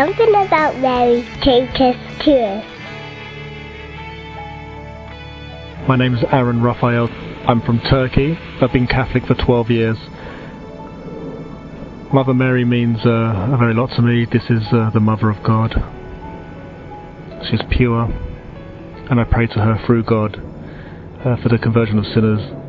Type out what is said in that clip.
Something about Mary take us to us. My name is Aran-Rafael. I'm from Turkey. I've been Catholic for 12 years. Mother Mary means uh, a very lot to me. This is uh, the Mother of God. She's pure, and I pray to her through God uh, for the conversion of sinners